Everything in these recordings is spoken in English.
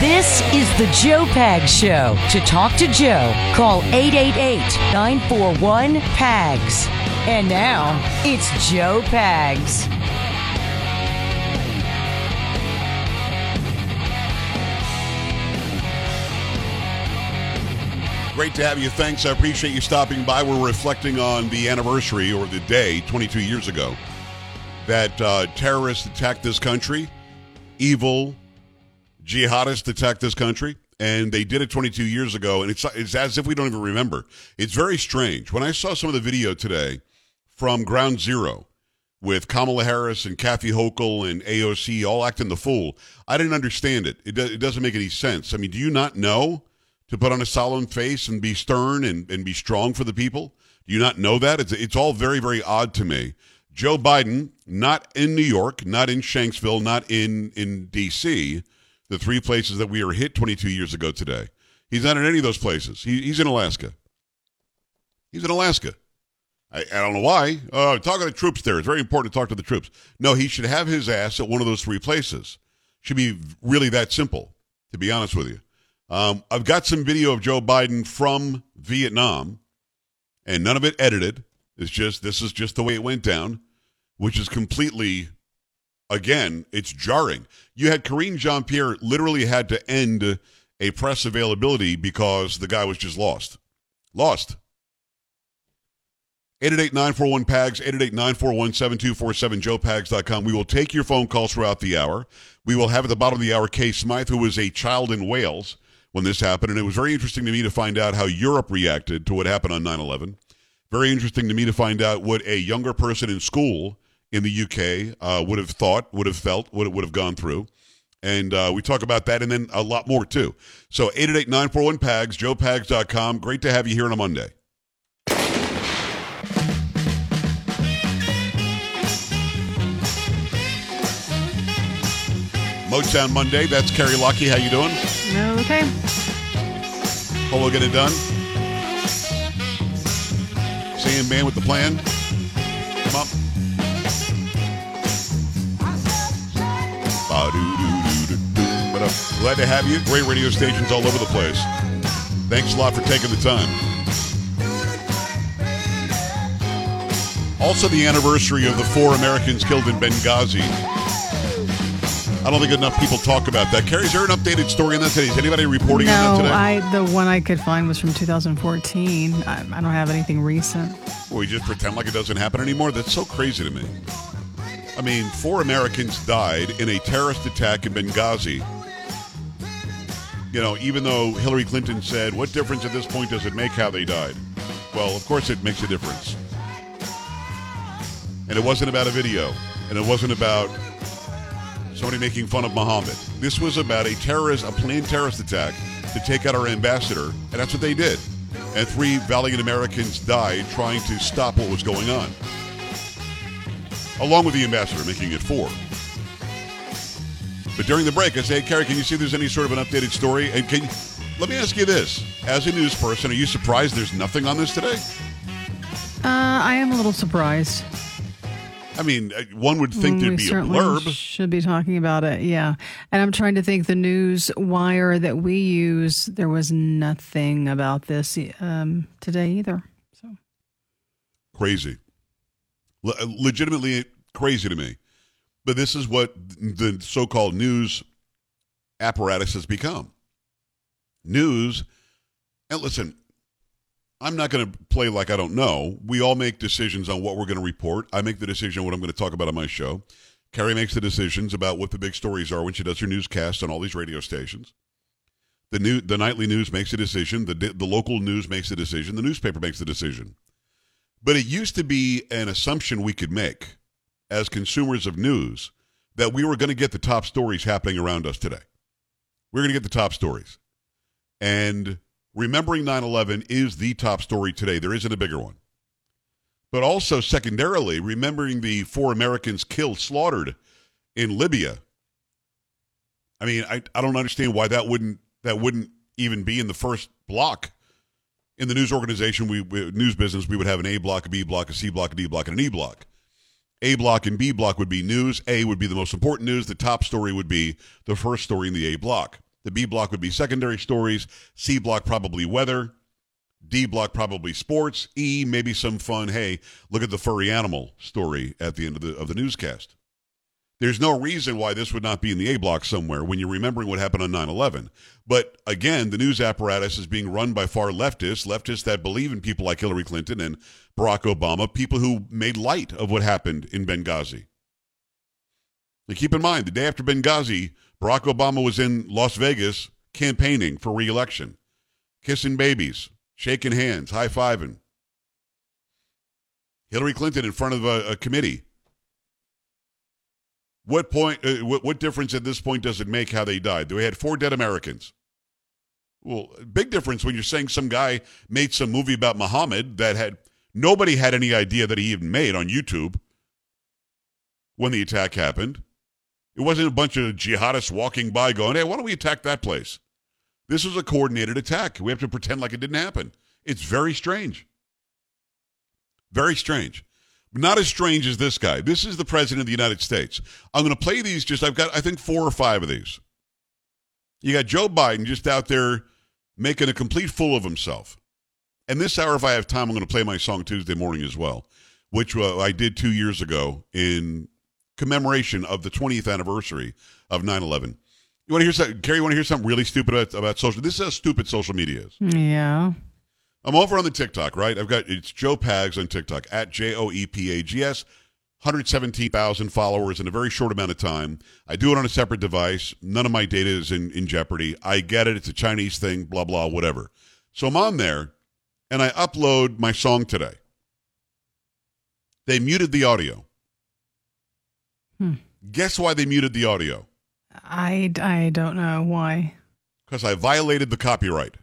This is the Joe Pags Show. To talk to Joe, call 888 941 PAGS. And now, it's Joe Pags. Great to have you. Thanks. I appreciate you stopping by. We're reflecting on the anniversary or the day 22 years ago that uh, terrorists attacked this country, evil jihadists attacked this country, and they did it 22 years ago. And it's, it's as if we don't even remember. It's very strange. When I saw some of the video today from Ground Zero with Kamala Harris and Kathy Hochul and AOC all acting the fool, I didn't understand it. It, do, it doesn't make any sense. I mean, do you not know? To put on a solemn face and be stern and, and be strong for the people? Do you not know that? It's, it's all very, very odd to me. Joe Biden, not in New York, not in Shanksville, not in, in D.C., the three places that we were hit 22 years ago today. He's not in any of those places. He, he's in Alaska. He's in Alaska. I, I don't know why. Uh, talk to the troops there. It's very important to talk to the troops. No, he should have his ass at one of those three places. Should be really that simple, to be honest with you. Um, I've got some video of Joe Biden from Vietnam, and none of it edited. It's just this is just the way it went down, which is completely, again, it's jarring. You had Karine Jean Pierre literally had to end a press availability because the guy was just lost. Lost. 888-941-PAGS, 888-941-7247, joepags.com. We will take your phone calls throughout the hour. We will have at the bottom of the hour Kay Smythe, who was a child in Wales when this happened. And it was very interesting to me to find out how Europe reacted to what happened on 9 11. Very interesting to me to find out what a younger person in school in the UK uh, would have thought, would have felt, would, would have gone through. And uh, we talk about that and then a lot more too. So 888 941 PAGS, joepags.com. Great to have you here on a Monday. Motown Monday. That's Carrie Lockie. How you doing? Okay. Polo get it done. Sam Man with the plan. Come up. Glad to have you. Great radio stations all over the place. Thanks a lot for taking the time. Also, the anniversary of the four Americans killed in Benghazi. I don't think enough people talk about that. Carrie, is there an updated story on that today? Is anybody reporting no, on that today? I the one I could find was from 2014. I, I don't have anything recent. Well, we just pretend like it doesn't happen anymore. That's so crazy to me. I mean, four Americans died in a terrorist attack in Benghazi. You know, even though Hillary Clinton said, "What difference at this point does it make how they died?" Well, of course, it makes a difference. And it wasn't about a video, and it wasn't about somebody making fun of Muhammad. This was about a terrorist, a planned terrorist attack to take out our ambassador, and that's what they did. And three valiant Americans died trying to stop what was going on, along with the ambassador, making it four. But during the break, I said, hey, Carrie, can you see if there's any sort of an updated story? And can let me ask you this: as a news person, are you surprised there's nothing on this today? Uh, I am a little surprised. I mean, uh, one would think there'd we be a blurb. Should be talking about it, yeah. And I'm trying to think the news wire that we use. There was nothing about this um, today either. So Crazy. Le- legitimately crazy to me. But this is what the so called news apparatus has become. News, and listen, I'm not going to play like I don't know. We all make decisions on what we're going to report. I make the decision on what I'm going to talk about on my show. Carrie makes the decisions about what the big stories are when she does her newscast on all these radio stations. The new, the nightly news makes a decision. The the local news makes a decision. The newspaper makes the decision. But it used to be an assumption we could make as consumers of news that we were going to get the top stories happening around us today. We're going to get the top stories. And remembering 9 11 is the top story today. There isn't a bigger one. But also, secondarily, remembering the four Americans killed, slaughtered in Libya. I mean, I, I don't understand why that wouldn't that wouldn't even be in the first block. In the news organization, we, we news business, we would have an A block, a B block, a C block, a D block, and an E block. A block and B block would be news. A would be the most important news. The top story would be the first story in the A block. The B block would be secondary stories. C block probably weather. D block probably sports. E maybe some fun. Hey, look at the furry animal story at the end of the of the newscast. There's no reason why this would not be in the A block somewhere when you're remembering what happened on 9/11. But again, the news apparatus is being run by far leftists, leftists that believe in people like Hillary Clinton and Barack Obama, people who made light of what happened in Benghazi. Now keep in mind, the day after Benghazi, Barack Obama was in Las Vegas campaigning for reelection, kissing babies, shaking hands, high fiving. Hillary Clinton in front of a, a committee. What point? Uh, what, what difference at this point does it make how they died? We had four dead Americans. Well, big difference when you're saying some guy made some movie about Muhammad that had nobody had any idea that he even made on YouTube when the attack happened. It wasn't a bunch of jihadists walking by going, hey, why don't we attack that place? This was a coordinated attack. We have to pretend like it didn't happen. It's very strange. Very strange. Not as strange as this guy. This is the president of the United States. I'm going to play these just, I've got, I think, four or five of these. You got Joe Biden just out there making a complete fool of himself. And this hour, if I have time, I'm going to play my song Tuesday morning as well, which uh, I did two years ago in commemoration of the 20th anniversary of 9 11. You want to hear something, Carrie? You want to hear something really stupid about, about social? This is how stupid social media is. Yeah. I'm over on the TikTok, right? I've got it's Joe Pags on TikTok at J O E P A G S. 117,000 followers in a very short amount of time. I do it on a separate device. None of my data is in, in jeopardy. I get it. It's a Chinese thing, blah, blah, whatever. So I'm on there and I upload my song today. They muted the audio. Hmm. Guess why they muted the audio? I, I don't know why. Because I violated the copyright.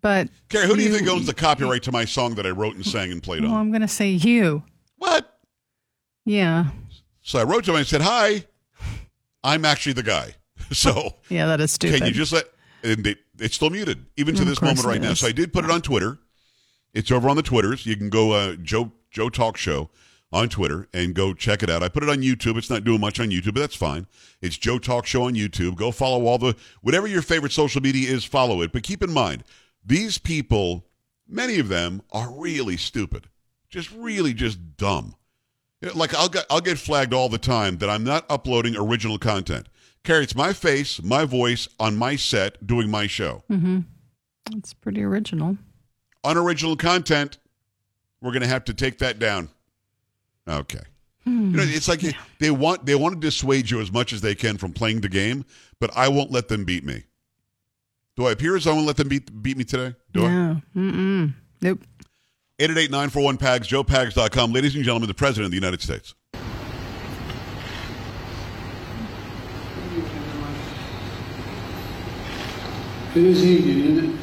But Carrie, who do you think owns the copyright to my song that I wrote and sang and played Well, on? I'm going to say you. What? Yeah. So I wrote to him and said, Hi, I'm actually the guy. So Yeah, that is stupid. can you just let, and they, it's still muted, even to Of this moment right now. So I did put it on Twitter. It's over on the Twitters. You can go, uh, Joe, Joe Talk Show on Twitter and go check it out. I put it on YouTube. It's not doing much on YouTube, but that's fine. It's Joe Talk Show on YouTube. Go follow all the, whatever your favorite social media is, follow it. But keep in mind, these people, many of them are really stupid, just really just dumb. Like I'll get I'll get flagged all the time that I'm not uploading original content. Carrie, it's my face, my voice on my set doing my show. Mm-hmm. It's pretty original. Unoriginal content, we're gonna have to take that down. Okay. You know, it's like hmm. they want they want to dissuade you as much as they can from playing the game, but I won't let them beat me. Do I appear as I won't let them beat beat me today? Do I? No. Mm-mm. Nope. 888-941-PAGS, joepags.com. Ladies and gentlemen, the President of the United States. It is evening, isn't it?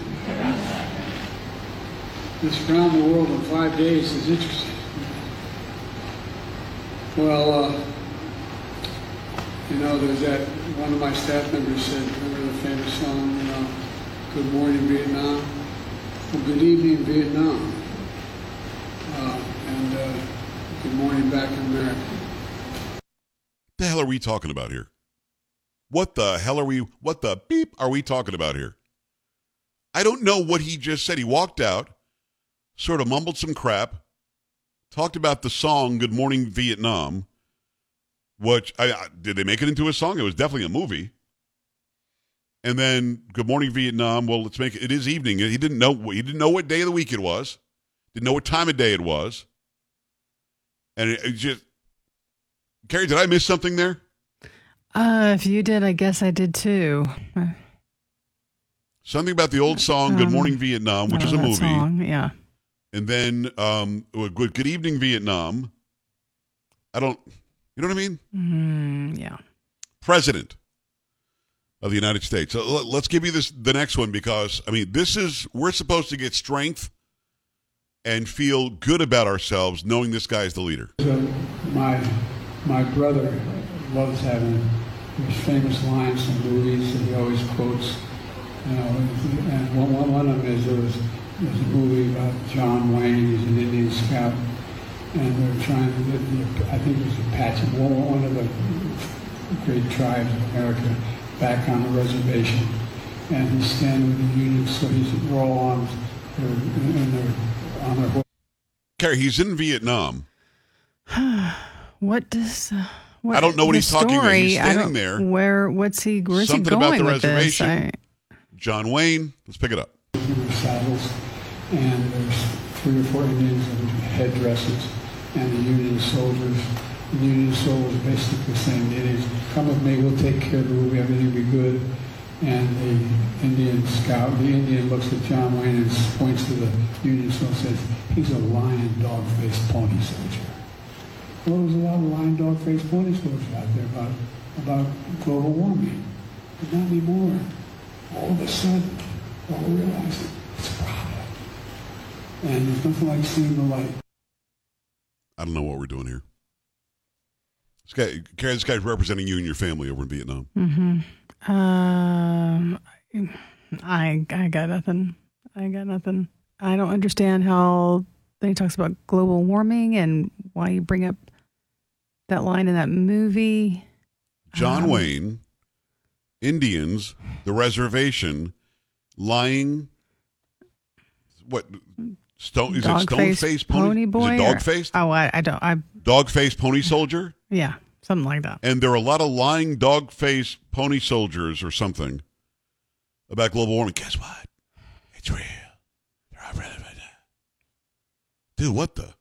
This around the world in five days is interesting. Well, uh, you know, there's that, one of my staff members said, remember the famous song, you know, Good Morning Vietnam? Well, good evening Vietnam. Uh, and uh, good morning back in America. the hell are we talking about here? What the hell are we, what the beep are we talking about here? I don't know what he just said. He walked out, sort of mumbled some crap, talked about the song "Good Morning Vietnam," which I, I, did they make it into a song? It was definitely a movie. And then "Good Morning Vietnam." Well, let's make it. It is evening. He didn't know. He didn't know what day of the week it was. Didn't know what time of day it was. And it, it just, Carrie, did I miss something there? Uh, if you did, I guess I did too. Something about the old song "Good Um, Morning Vietnam," which Oh, is a movie, Song. Yeah. And then um, "Good Good Evening Vietnam." I don't, you know what I mean? Mm, yeah. President of the United States. So l- let's give you this the next one because I mean this is we're supposed to get strength and feel good about ourselves knowing this guy is the leader. So my my brother loves having these famous lines from movies that he always quotes. You know, and one, one, one of them is there was, there was a movie about John Wayne. He's an Indian scout, and they're trying to get the I think it was Apache, one, one of the great tribes of America, back on the reservation. And he's standing with the Union, so he's they're all armed, they're, and they're on their horses. Carrie, he's in Vietnam. What does? Uh, what, I don't know what the he's talking about. He's story, I standing don't- there. Where? What's he? Where's Something he about going the with this? reservation. I- John Wayne, let's pick it up. saddles, and there's three or four Indians in headdresses, and the Union soldiers. The Union soldiers basically saying, Indians, come with me, we'll take care of the movie, everything will be good. And the Indian scout, the Indian looks at John Wayne and points to the Union soldier and says, he's a lion, dog-faced pony soldier. Well, there's a lot of lion, dog-faced pony soldiers out there about, about global warming. But not anymore all of a sudden, all realizing it's. And there's nothing like seeing the light. I don't know what we're doing here. This guy, Carrie, this guy's representing you and your family over in Vietnam. Mm-hmm. Um, I I got nothing. I got nothing. I don't understand how then he talks about global warming and why you bring up that line in that movie. John Um, Wayne, Indians, the reservation, lying. What stone is it? Stone Dog-faced faced pony, pony boy Is it or- dog faced? Oh, I, I don't. I Dog faced pony soldier. yeah, something like that. And there are a lot of lying dog faced pony soldiers or something about global warming. Guess what? It's real. Dude, what the?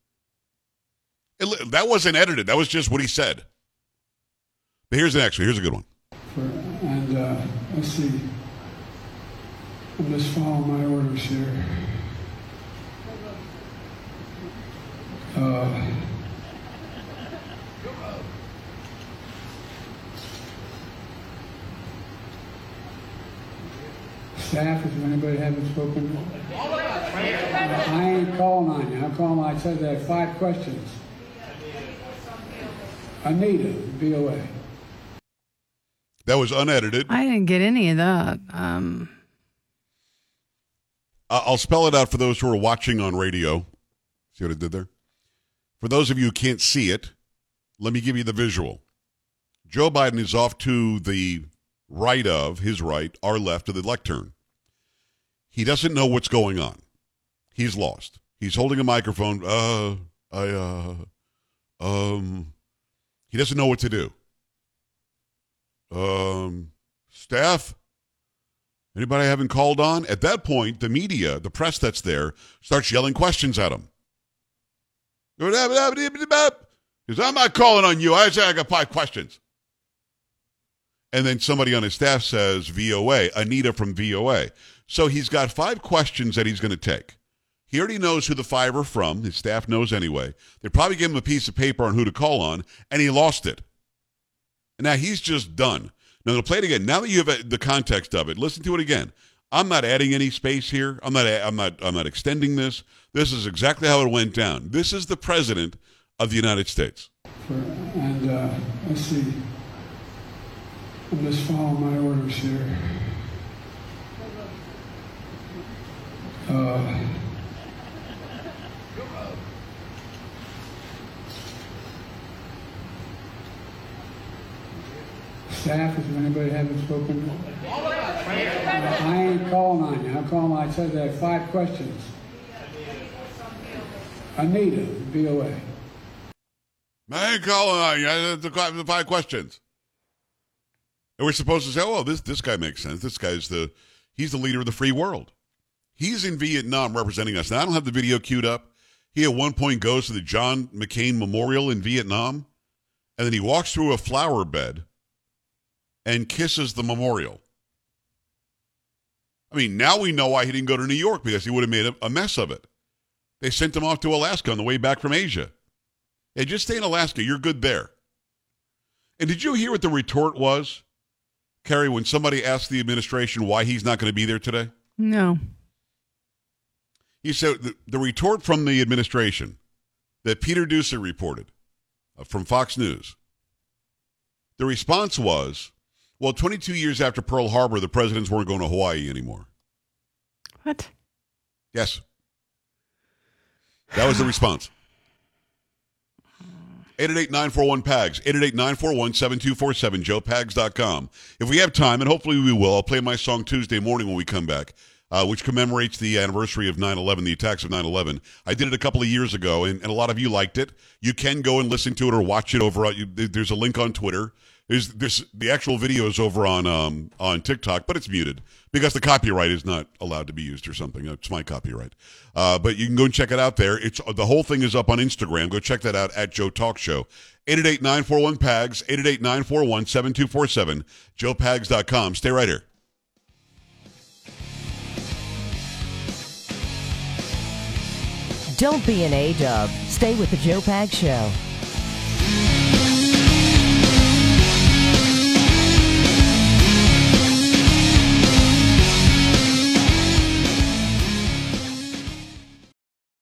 It that wasn't edited. That was just what he said. But here's the next one. Here's a good one. For, and uh, let's see. I'm just following my orders here. Uh, staff, if anybody haven't spoken, I ain't calling on you. I'm calling. I said I have five questions. Anita, VOA. That was unedited. I didn't get any of that. Um, I'll spell it out for those who are watching on radio. See what I did there? For those of you who can't see it, let me give you the visual. Joe Biden is off to the right of, his right, our left of the lectern. He doesn't know what's going on. He's lost. He's holding a microphone. Uh, I, uh, um, he doesn't know what to do. Um, staff, Anybody I haven't called on? At that point, the media, the press that's there, starts yelling questions at him. Says, I'm not calling on you. I say I got five questions. And then somebody on his staff says VOA, Anita from VOA. So he's got five questions that he's going to take. He already knows who the five are from. His staff knows anyway. They probably gave him a piece of paper on who to call on, and he lost it. Now he's just done. Now, to play it again. Now that you have uh, the context of it, listen to it again. I'm not adding any space here. I'm not. I'm not. I'm not extending this. This is exactly how it went down. This is the president of the United States. For, and uh, let's see. I'm just following my orders here. Uh, staff, if anybody haven't spoken, I ain't calling on you. I'm calling. I said I have five questions. Anita, VOA. I ain't calling on the, the five questions. And we're supposed to say, oh, this this guy makes sense. This guy's the he's the leader of the free world. He's in Vietnam representing us. Now I don't have the video queued up. He at one point goes to the John McCain Memorial in Vietnam, and then he walks through a flower bed and kisses the memorial. I mean, now we know why he didn't go to New York because he would have made a, a mess of it. They sent him off to Alaska on the way back from Asia. Hey, just stay in Alaska. You're good there. And did you hear what the retort was, Carrie, when somebody asked the administration why he's not going to be there today? No. He said the, the retort from the administration that Peter Doocy reported uh, from Fox News. The response was, well, 22 years after Pearl Harbor, the presidents weren't going to Hawaii anymore. What? Yes. That was the response. 888-941-PAGS, 888-941-7247, joepags.com. If we have time, and hopefully we will, I'll play my song Tuesday morning when we come back, uh, which commemorates the anniversary of 9-11, the attacks of 9-11. I did it a couple of years ago, and, and a lot of you liked it. You can go and listen to it or watch it over, you, there's a link on Twitter. There's, there's the actual video is over on um, on TikTok, but it's muted because the copyright is not allowed to be used or something. It's my copyright. Uh, but you can go and check it out there. It's the whole thing is up on Instagram. Go check that out at Joe Talk Show. 888-941-PAGS, 888-941-7247, joepags.com. Stay right here. Don't be an A-dub. Stay with the Joe Pags Show.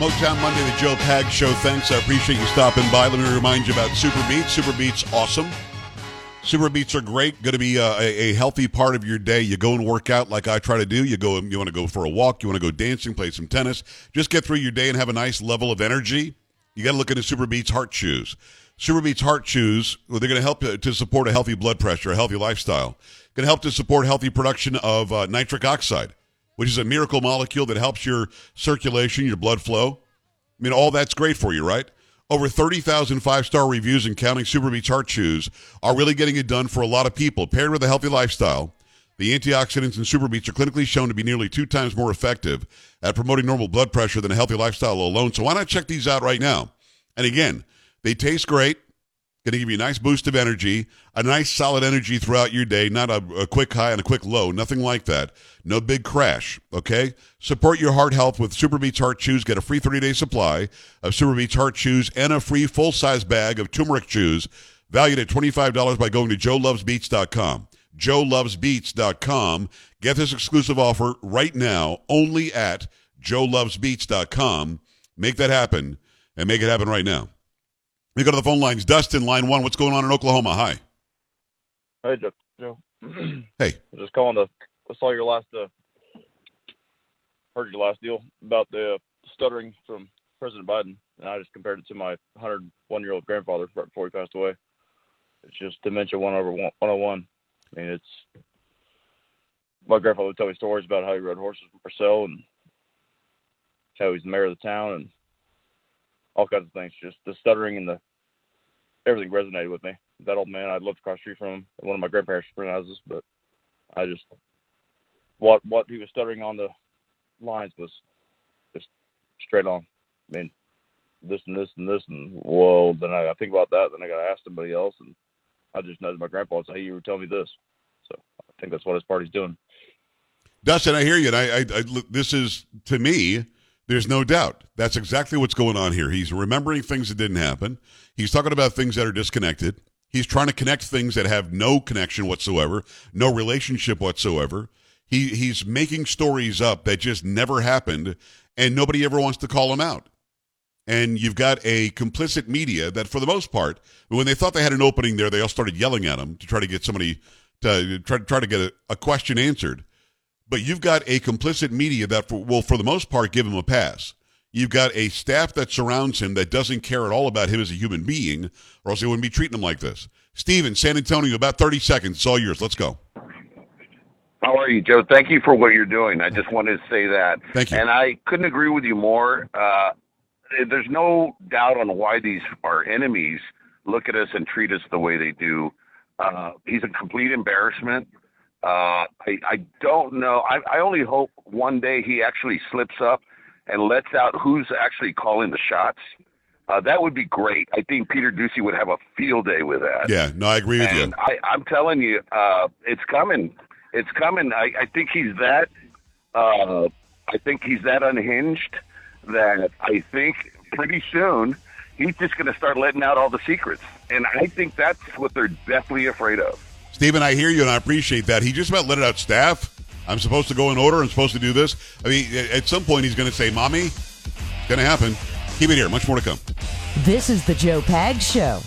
Motown Monday, the Joe Pags Show. Thanks. I appreciate you stopping by. Let me remind you about Super Beets. Super Beets, awesome. Super Beets are great. Going to be uh, a, a, healthy part of your day. You go and work out like I try to do. You go. You want to go for a walk. You want to go dancing, play some tennis. Just get through your day and have a nice level of energy. You got to look into Super Beets Heart Chews. Super Beets Heart Chews. Well, they're going to help to support a healthy blood pressure, a healthy lifestyle. Going to help to support healthy production of uh, nitric oxide which is a miracle molecule that helps your circulation, your blood flow. I mean, all that's great for you, right? Over 30,000 five star reviews and counting Super Beets Heart Chews are really getting it done for a lot of people. Paired with a healthy lifestyle, the antioxidants in Super Beets are clinically shown to be nearly two times more effective at promoting normal blood pressure than a healthy lifestyle alone. So why not check these out right now? And again, they taste great. Going to give you a nice boost of energy, a nice solid energy throughout your day, not a, a, quick high and a quick low, nothing like that. No big crash, okay? Support your heart health with SuperBeets Heart Chews. Get a free 30-day supply of SuperBeets Heart Chews and a free full-size bag of turmeric chews valued at $25 by going to joelovesbeets.com. joelovesbeets.com. Get this exclusive offer right now only at joelovesbeets.com. Make that happen and make it happen right now. We go to the phone lines. Dustin, line one. What's going on in Oklahoma? Hi. Hey, Joe. hey. Just calling to. I saw your last. Uh, heard your last deal about the uh, stuttering from President Biden, and I just compared it to my 101 year old grandfather right before he passed away. It's just dementia one over 101. I mean, it's my grandfather would tell me stories about how he rode horses from Purcell and how he's the mayor of the town and all kinds of things. Just the stuttering and the everything resonated with me. That old man, I lived across the street from him one of my grandparents' friend houses, but I just what what he was stuttering on the lines was just straight on. I mean, this and this and this and whoa. Then I, I think about that. Then I got to ask somebody else, and I just nudged my grandpa and said, "Hey, you were telling me this." So I think that's what his party's doing. Dustin, I hear you. And I, I, I this is to me there's no doubt. That's exactly what's going on here. He's remembering things that didn't happen. He's talking about things that are disconnected. He's trying to connect things that have no connection whatsoever, no relationship whatsoever. He he's making stories up that just never happened, and nobody ever wants to call him out. And you've got a complicit media that, for the most part, when they thought they had an opening there, they all started yelling at him to try to get somebody to try, to try to get a, a question answered. But you've got a complicit media that for, will, for the most part, give him a pass. You've got a staff that surrounds him that doesn't care at all about him as a human being, or else they wouldn't be treating him like this. Steven, San Antonio, about 30 seconds. It's all yours. Let's go. How are you, Joe? Thank you for what you're doing. I just wanted to say that. Thank you. And I couldn't agree with you more. Uh, there's no doubt on why these our enemies look at us and treat us the way they do. Uh, he's a complete embarrassment. Uh, I, I don't know. I, I only hope one day he actually slips up and lets out who's actually calling the shots. Uh, that would be great. I think Peter Doocy would have a field day with that. Yeah, no, I agree with and you. I, I'm telling you, uh, it's coming. It's coming. I, I think he's that. Uh, I think he's that unhinged that I think pretty soon he's just going to start letting out all the secrets, and I think that's what they're definitely afraid of. Stephen, I hear you and I appreciate that. He just about let it out staff. I'm supposed to go in order. I'm supposed to do this. I mean, at some point, he's going to say, Mommy, it's going to happen. Keep it here. Much more to come. This is the Joe Pags Show.